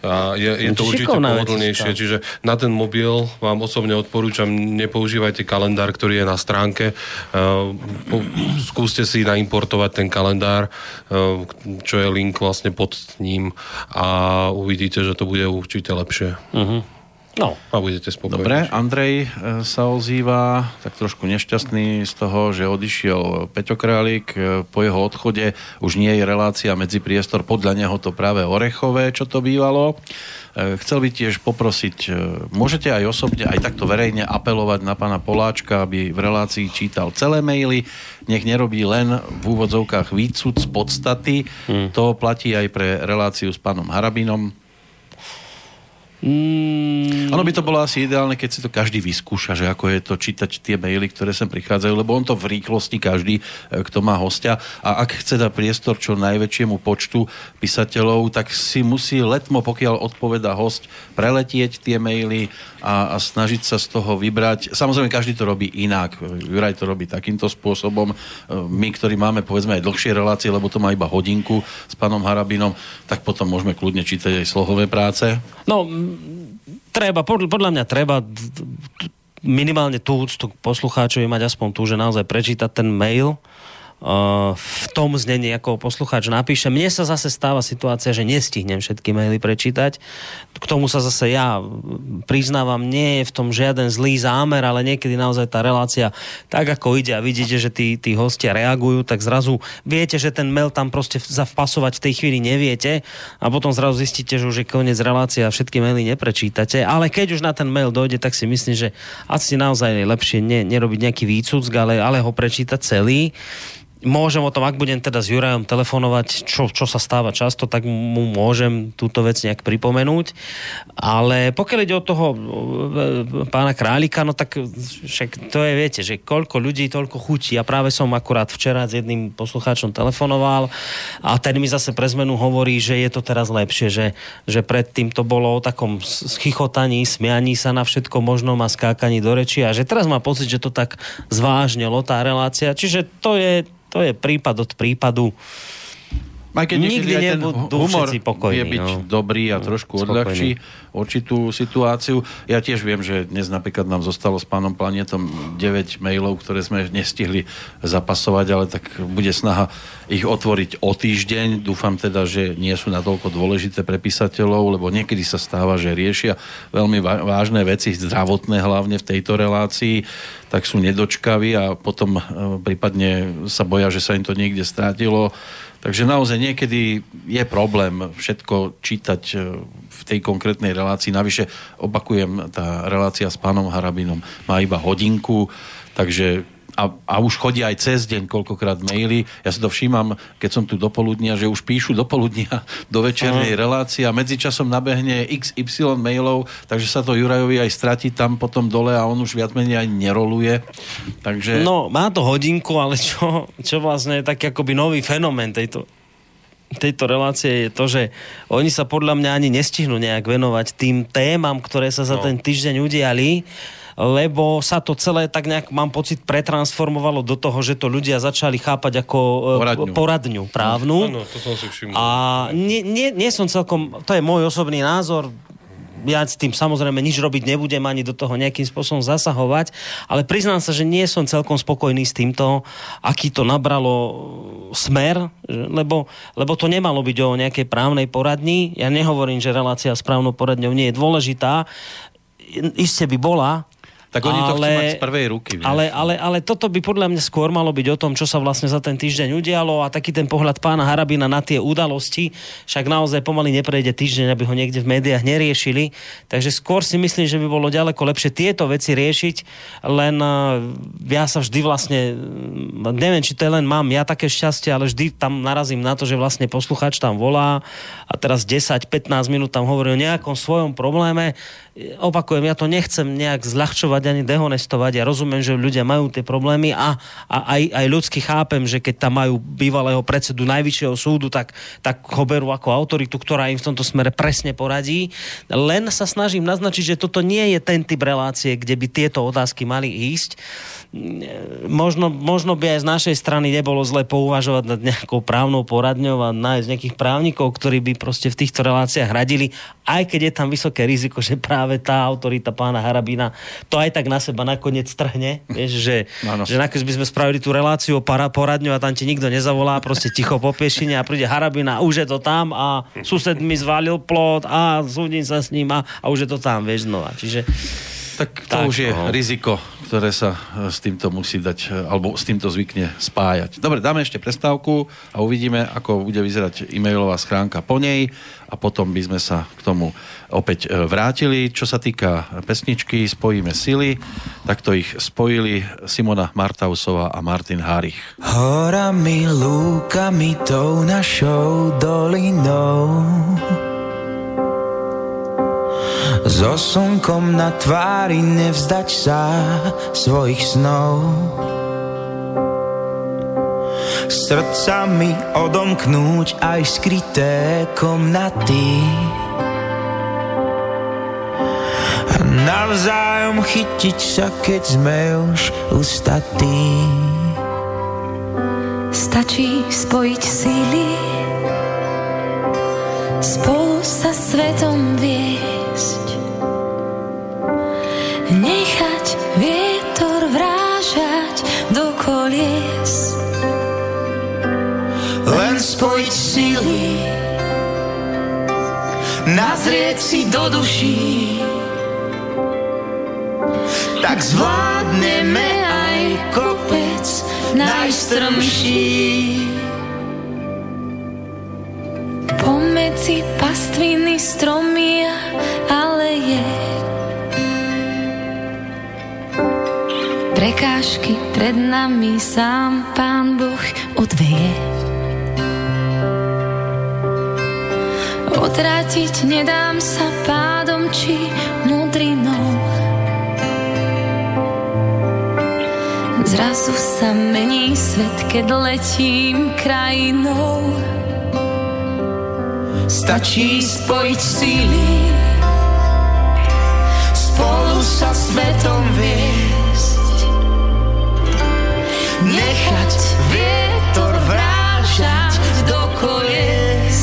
Speaker 2: A je, je to určite pohodlnejšie, čiže na ten mobil vám osobne odporúčam, nepoužívajte kalendár, ktorý je na stránke. Skúste si naimportovať ten kalendár, čo je link vlastne pod ním a uvidíte, že to bude určite lepšie. Uh-huh.
Speaker 3: No.
Speaker 2: A budete spokojní.
Speaker 1: Dobre, Andrej e, sa ozýva tak trošku nešťastný z toho, že odišiel Peťo Králik. E, po jeho odchode už nie je relácia medzi priestor, podľa neho to práve orechové, čo to bývalo. E, chcel by tiež poprosiť, môžete aj osobne, aj takto verejne apelovať na pána Poláčka, aby v relácii čítal celé maily, nech nerobí len v úvodzovkách výcud z podstaty. Hmm. To platí aj pre reláciu s pánom Harabinom Mm. Ono by to bolo asi ideálne, keď si to každý vyskúša, že ako je to čítať tie maily, ktoré sem prichádzajú, lebo on to v rýchlosti každý, e, kto má hostia. A ak chce dať priestor čo najväčšiemu počtu písateľov, tak si musí letmo, pokiaľ odpoveda host, preletieť tie maily a, a snažiť sa z toho vybrať. Samozrejme, každý to robí inak. Juraj to robí takýmto spôsobom. E, my, ktorí máme povedzme aj dlhšie relácie, lebo to má iba hodinku s pánom Harabinom, tak potom môžeme kľudne čítať aj slohové práce.
Speaker 3: No, treba, podľa mňa treba minimálne tú úctu poslucháčovi mať aspoň tu, že naozaj prečítať ten mail, v tom znení, ako poslucháč napíše. Mne sa zase stáva situácia, že nestihnem všetky maily prečítať. K tomu sa zase ja priznávam, nie je v tom žiaden zlý zámer, ale niekedy naozaj tá relácia tak, ako ide a vidíte, že tí, tí hostia reagujú, tak zrazu viete, že ten mail tam proste zavpasovať v tej chvíli neviete a potom zrazu zistíte, že už je koniec relácie a všetky maily neprečítate. Ale keď už na ten mail dojde, tak si myslím, že asi naozaj je lepšie ne, nerobiť nejaký výcuck, ale, ale ho prečítať celý môžem o tom, ak budem teda s Jurajom telefonovať, čo, čo sa stáva často, tak mu môžem túto vec nejak pripomenúť. Ale pokiaľ ide o toho e, pána Králika, no tak však to je, viete, že koľko ľudí, toľko chutí. Ja práve som akurát včera s jedným poslucháčom telefonoval a ten mi zase pre zmenu hovorí, že je to teraz lepšie, že, že predtým to bolo o takom schichotaní, smianí sa na všetko možnom a skákaní do reči a že teraz má pocit, že to tak zvážnelo tá relácia. Čiže to je to je prípad od prípadu.
Speaker 1: Aj keď
Speaker 3: Nikdy nebudú
Speaker 1: humor
Speaker 3: všetci pokojní,
Speaker 1: vie byť
Speaker 3: no.
Speaker 1: dobrý a trošku
Speaker 3: Spokojní.
Speaker 1: odľahčí určitú situáciu. Ja tiež viem, že dnes napríklad nám zostalo s pánom Planetom 9 mailov, ktoré sme nestihli zapasovať, ale tak bude snaha ich otvoriť o týždeň. Dúfam teda, že nie sú natoľko dôležité pre písateľov, lebo niekedy sa stáva, že riešia veľmi vážne veci, zdravotné hlavne v tejto relácii, tak sú nedočkaví a potom e, prípadne sa boja, že sa im to niekde strátilo. Takže naozaj niekedy je problém všetko čítať e, v tej konkrétnej relácii. Navyše, opakujem, tá relácia s pánom Harabinom má iba hodinku, takže a, a už chodia aj cez deň koľkokrát maily. Ja si to všímam, keď som tu do poludnia, že už píšu do poludnia do večernej relácie a medzičasom nabehne XY mailov, takže sa to Jurajovi aj stratí tam potom dole a on už viac menej aj neroluje. Takže...
Speaker 3: No, má to hodinku, ale čo, čo vlastne je taký akoby nový fenomén tejto, tejto relácie je to, že oni sa podľa mňa ani nestihnú nejak venovať tým témam, ktoré sa za
Speaker 2: No.
Speaker 3: ten týždeň udiali, lebo sa to celé tak nejak, mám pocit, pretransformovalo do toho, že to ľudia začali chápať ako e,
Speaker 1: Poradňu.
Speaker 3: poradňu právnu.
Speaker 2: Áno, to som si všimol.
Speaker 3: A nie, nie, nie som celkom, to je môj osobný názor, ja s tým samozrejme nič robiť nebudem, ani do toho nejakým spôsobom zasahovať, ale priznám sa, že nie som celkom spokojný s týmto, aký to nabralo smer, lebo, lebo to nemalo byť o nejakej právnej poradni. Ja nehovorím, že relácia s právnou poradňou nie je dôležitá. Isté by bola,
Speaker 1: Tak oni to chcú mať z prvej ruky. Vieš.
Speaker 3: ale, ale, ale toto by podľa mňa skôr malo byť o tom, čo sa vlastne za ten týždeň udialo a taký ten pohľad pána Harabina na tie udalosti, však naozaj pomaly neprejde týždeň, aby ho niekde v médiách neriešili. Takže skôr si myslím, že by bolo ďaleko lepšie tieto veci riešiť, len eh, ja sa vždy vlastne, neviem, či to je len mám ja také šťastie, ale vždy tam narazím na to, že vlastne posluchač tam volá a teraz 10-15 minút tam hovorí o nejakom svojom probléme. Opakujem, ja to nechcem nejak zľahčovať ani dehonestovať. Ja rozumiem, že ľudia majú tie problémy a, a aj, aj ľudsky chápem, že keď tam majú bývalého predsedu Najvyššieho súdu, tak, tak ho berú ako autoritu, ktorá im v tomto smere presne poradí. Len sa snažím naznačiť, že toto nie je ten typ relácie, kde by tieto otázky mali ísť. Možno, možno by aj z našej strany nebolo zle pouvažovať nad nejakou právnou poradňou a nájsť nejakých právnikov, ktorí by proste v týchto reláciách radili, aj keď je tam vysoké riziko, že práve tá autorita pána Harabína to aj tak na seba nakoniec strhne. Vieš, že,
Speaker 1: Áno.
Speaker 3: že nakoniec by sme spravili tú reláciu o para, poradňu a tam ti nikto nezavolá, proste ticho po piešine a príde Harabína a už je to tam a sused mi zvalil plot a súdim sa s ním a, a už je to tam, vieš, znova. Čiže
Speaker 1: Tak to
Speaker 3: Tak,
Speaker 1: už je
Speaker 3: no.
Speaker 1: riziko, ktoré sa e, s týmto musí dať, e, alebo s týmto zvykne spájať. Dobre, dáme ešte prestávku a uvidíme, ako bude vyzerať e-mailová schránka po nej a potom by sme sa k tomu opäť e, vrátili. Čo sa týka pesničky Spojíme sily, tak to ich spojili Simona Martausová a Martin Harich.
Speaker 4: Horami, lúkami, tou našou dolinou So slnkom na tvári nevzdať sa svojich snov Srdcami odomknúť aj skryté komnaty navzájom chytiť sa, keď sme už ustatí
Speaker 5: Stačí spojiť síly, spolu sa svetom viesť. Nechať vietor vrážať do kolies.
Speaker 4: Len spojiť síly Nazrieť si do duší Tak zvládneme aj kopec najstrmší.
Speaker 5: Pomedzi pastviny stromy a aleje Prekážky pred nami sám Pán Boh odveje. Odrátiť nedám sa pádom či mudrinou Zrazu sa mení svet, keď letím krajinou.
Speaker 4: Stačí spojiť síly. Spolu sa svetom viesť. Nechať vietor vrážať do kolies.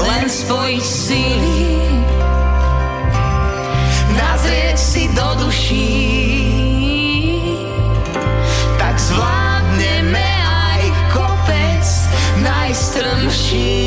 Speaker 4: Len spojiť síly. Nazrieť si do duší.
Speaker 1: she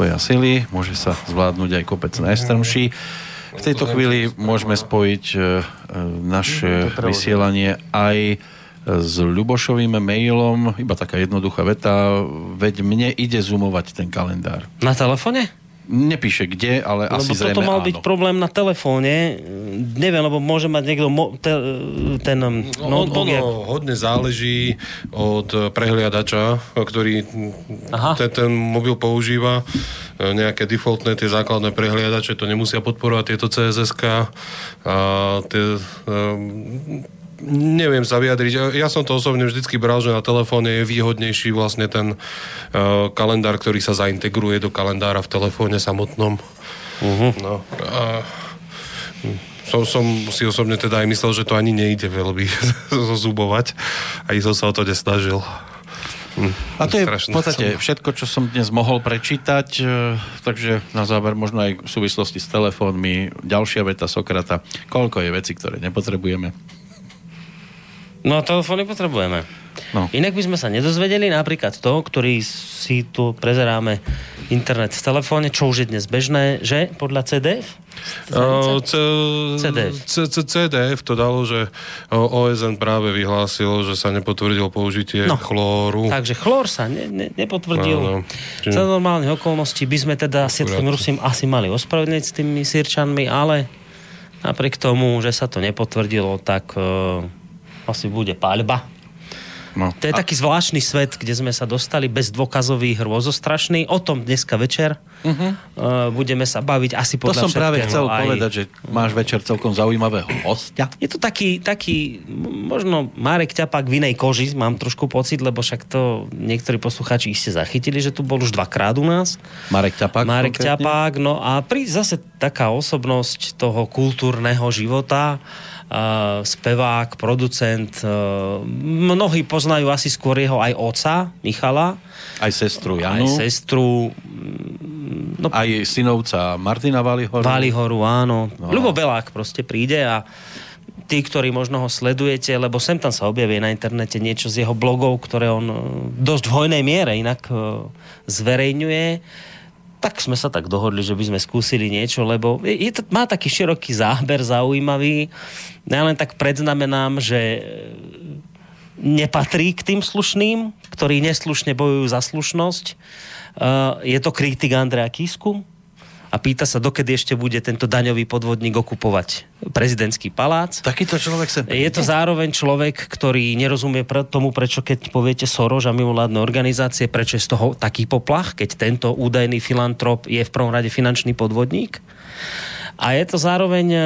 Speaker 1: spoja sily, môže sa zvládnuť aj kopec najstrmší. V tejto chvíli môžeme spojiť e, e, naše vysielanie aj s Ľubošovým mailom, iba taká jednoduchá veta, veď mne ide zoomovať ten kalendár.
Speaker 3: Na telefóne?
Speaker 1: Nepíše kde, ale
Speaker 3: Lebo
Speaker 1: asi
Speaker 3: toto
Speaker 1: zrejme
Speaker 3: mal
Speaker 1: áno.
Speaker 3: byť problém na telefóne. Neviem, lebo môže mať niekto mo- te- ten um,
Speaker 2: No,
Speaker 3: notebook. jak-
Speaker 2: ono hodne záleží od prehliadača, ktorý
Speaker 3: Aha.
Speaker 2: ten, ten mobil používa. E, Nejaké defaultné tie základné prehliadače to nemusia podporovať tieto CSS-ka. A tie, um, neviem sa vyjadriť. Ja som to osobne vždycky bral, že na telefóne je výhodnejší vlastne ten uh, kalendár, ktorý sa zaintegruje do kalendára v telefóne samotnom. Uh-huh. No. A, som, som si osobne teda aj myslel, že to ani nejde veľmi zozubovať. Aj som sa o to nesnažil. Hm,
Speaker 1: A to je v podstate všetko, čo som dnes mohol prečítať, e, takže na záver možno aj v súvislosti s telefónmi, ďalšia veta Sokrata, koľko je veci, ktoré nepotrebujeme.
Speaker 3: No a telefóny potrebujeme.
Speaker 1: No.
Speaker 3: Inak by sme sa nedozvedeli napríklad to, ktorý si tu prezeráme internet v telefóne, čo už je dnes bežné, že podľa CDF?
Speaker 2: Uh, C-
Speaker 3: CDF.
Speaker 2: C- C- CDF to dalo, že o, OSN práve vyhlásilo, že sa nepotvrdilo použitie
Speaker 3: No.
Speaker 2: chlóru.
Speaker 3: Takže chlór sa ne, ne, nepotvrdil.
Speaker 2: Áno. Čiže-
Speaker 3: Za normálnych okolností by sme teda
Speaker 2: poriadku.
Speaker 3: Rusim asi mali ospravedlniť s tými sírčanmi, ale napriek tomu, že sa to nepotvrdilo, tak uh, asi bude paľba.
Speaker 1: No.
Speaker 3: To je taký zvláštny svet, kde sme sa dostali bez dôkazových hrôzostrašný. O tom dneska večer uh-huh. uh, budeme sa baviť asi
Speaker 1: To
Speaker 3: podľa
Speaker 1: som práve chcel
Speaker 3: aj...
Speaker 1: povedať, že máš večer celkom zaujímavého hostia.
Speaker 3: Je to taký, taký, možno Marek Ťapák v inej koži, mám trošku pocit, lebo však to niektorí poslucháči iste zachytili, že tu bol už dvakrát u nás.
Speaker 1: Marek Ťapák.
Speaker 3: Marek
Speaker 1: konkrétne.
Speaker 3: Ťapák, no a pri zase taká osobnosť toho kultúrneho života, spevák, producent, uh, mnohí poznajú asi skôr jeho aj oca, Michala,
Speaker 1: Aj sestru
Speaker 3: aj
Speaker 1: Janu.
Speaker 3: sestru, no,
Speaker 1: Aj synovca Martina Valihoru.
Speaker 3: Valihoru, áno.
Speaker 1: No.
Speaker 3: Ľubo Belák proste príde a tí, ktorí možno ho sledujete, lebo sem tam sa objaví na internete niečo z jeho blogov, ktoré on e, dosť v hojnej miere inak zverejňuje, tak sme sa tak dohodli, že by sme skúsili niečo, lebo je, to, má taký široký záber, zaujímavý. Ja len tak predznamenám, že e, nepatrí k tým slušným, ktorí neslušne bojujú za slušnosť. Uh, je to kritik Andrea Kisku a pýta sa, dokedy ešte bude tento daňový podvodník okupovať prezidentský palác.
Speaker 1: Takýto človek sa...
Speaker 3: Je to zároveň človek, ktorý nerozumie tomu, prečo keď poviete Soros a mimovládne organizácie, prečo je z toho taký poplach, keď tento údajný filantrop je v prvom rade finančný podvodník. A je to zároveň, e,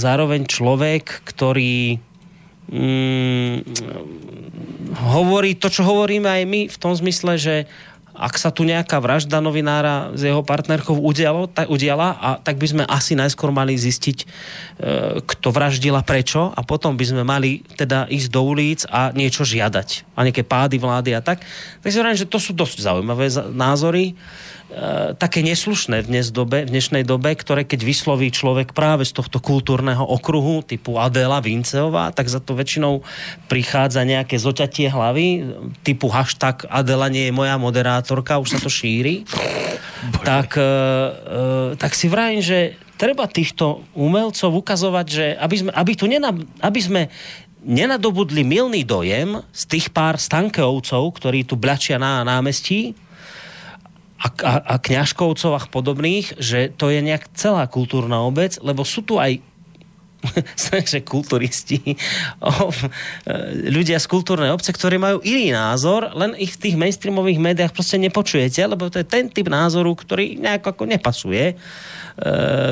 Speaker 3: zároveň človek, ktorý mm, hovorí to, čo hovoríme aj my v tom zmysle, že ak sa tu nejaká vražda novinára s jeho partnerkou udialo, tak, udiala, a, tak by sme asi najskôr mali zistiť, e, kto vraždil a prečo a potom by sme mali teda ísť do ulic a niečo žiadať. A nejaké pády vlády a tak. Tak si hovorím, že to sú dosť zaujímavé za- názory také neslušné v, dnes dobe, v dnešnej dobe, ktoré keď vysloví človek práve z tohto kultúrneho okruhu typu Adela Vinceová, tak za to väčšinou prichádza nejaké zoťatie hlavy typu hashtag Adela nie je moja moderátorka, už sa to šíri. tak, e, e, tak si vrajím, že treba týchto umelcov ukazovať, že aby, sme, aby, tu nena, aby sme nenadobudli milný dojem z tých pár stankeovcov, ktorí tu blačia na námestí, a, a, a kňažkovcov podobných, že to je nejak celá kultúrna obec, lebo sú tu aj že kulturisti, e, ľudia z kultúrnej obce, ktorí majú iný názor, len ich v tých mainstreamových médiách proste nepočujete, lebo to je ten typ názoru, ktorý nejak ako nepasuje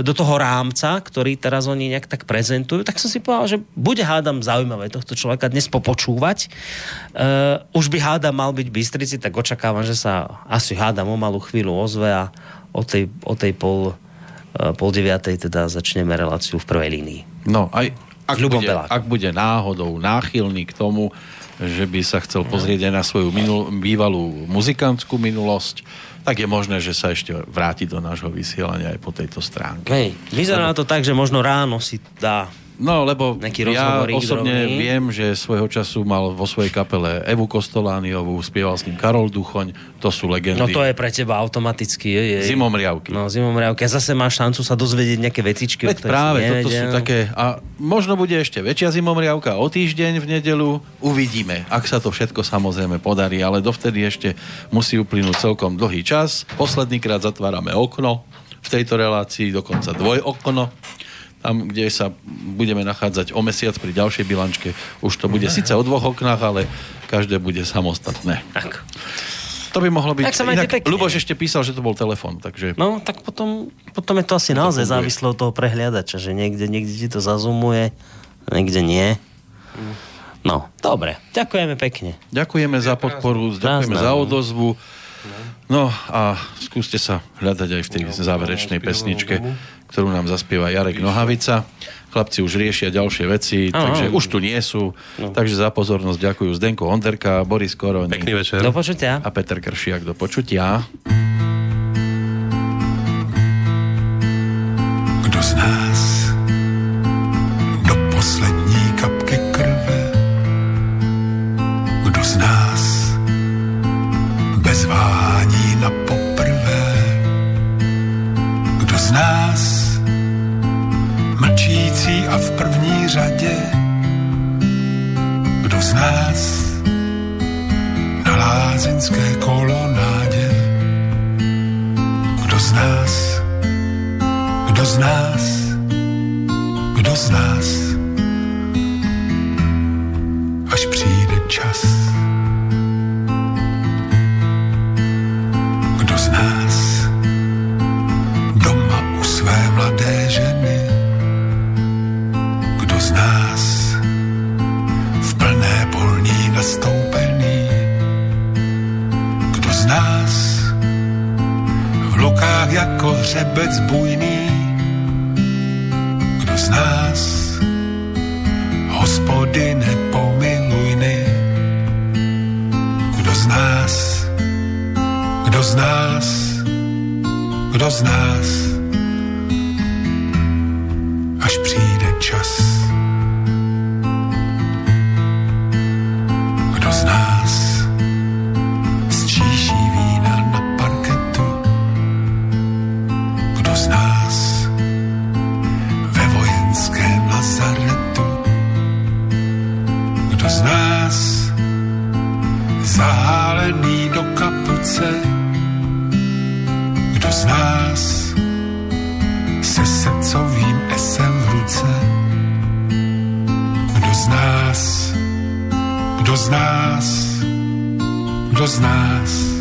Speaker 3: do toho rámca, ktorý teraz oni nejak tak prezentujú, tak som si povedal, že bude hádam zaujímavé tohto človeka dnes popočúvať. E, už by hádam mal byť v Bystrici, tak očakávam, že sa asi hádam o malú chvíľu ozve a o tej, o tej pol, e, pol deviatej teda začneme reláciu v prvej línii.
Speaker 1: No, aj ak bude, ak bude náhodou náchylný k tomu, že by sa chcel pozrieť aj na svoju minul, bývalú muzikantskú minulosť, tak je možné, že sa ešte vráti do nášho vysielania aj po tejto stránke.
Speaker 3: Hej, vyzerá to tak, že možno ráno si dá
Speaker 1: No, lebo
Speaker 3: Nejaký
Speaker 1: ja osobne
Speaker 3: drobný.
Speaker 1: viem, že svojho času mal vo svojej kapele Evu Kostolániovú, spieval s ním Karol Duchoň, to sú legendy.
Speaker 3: No to je pre teba automaticky. Je, je.
Speaker 1: Zimomriavky.
Speaker 3: No, zimomriavky. A zase máš šancu sa dozvedieť nejaké vecičky.
Speaker 1: Veď práve, toto sú také... A možno bude ešte väčšia zimomriavka o týždeň v nedelu. Uvidíme, ak sa to všetko samozrejme podarí, ale dovtedy ešte musí uplynúť celkom dlhý čas. Posledný krát zatvárame okno v tejto relácii, dokonca dvojokno. Tam, kde sa budeme nachádzať o mesiac pri ďalšej bilančke, už to bude síce o dvoch oknách, ale každé bude samostatné.
Speaker 3: Tak.
Speaker 1: To by mohlo byť...
Speaker 3: Tak sa majte
Speaker 1: Inak
Speaker 3: pekne.
Speaker 1: Luboš ešte písal, že to bol telefon, takže...
Speaker 3: No, tak potom, potom je to asi naozaj
Speaker 1: funguje.
Speaker 3: závislé od toho prehliadača, že niekde, niekde ti to zazumuje, niekde nie. No, dobre. Ďakujeme pekne.
Speaker 1: Ďakujeme za podporu, ďakujeme za
Speaker 3: no.
Speaker 1: odozvu. No a skúste sa hľadať aj v tej záverečnej pesničke, ktorú nám zaspieva Jarek Nohavica. Chlapci už riešia ďalšie veci,
Speaker 3: Áno.
Speaker 1: takže už tu nie sú. Takže za pozornosť ďakujú Zdenko Onderka, Boris Koroni
Speaker 2: Pekný večer.
Speaker 3: Do počutia.
Speaker 1: a Peter Kršiak. Do počutia.
Speaker 6: Kdo z nás z nás se srdcovým esem v ruce, kdo z nás, kdo z nás, kdo z nás,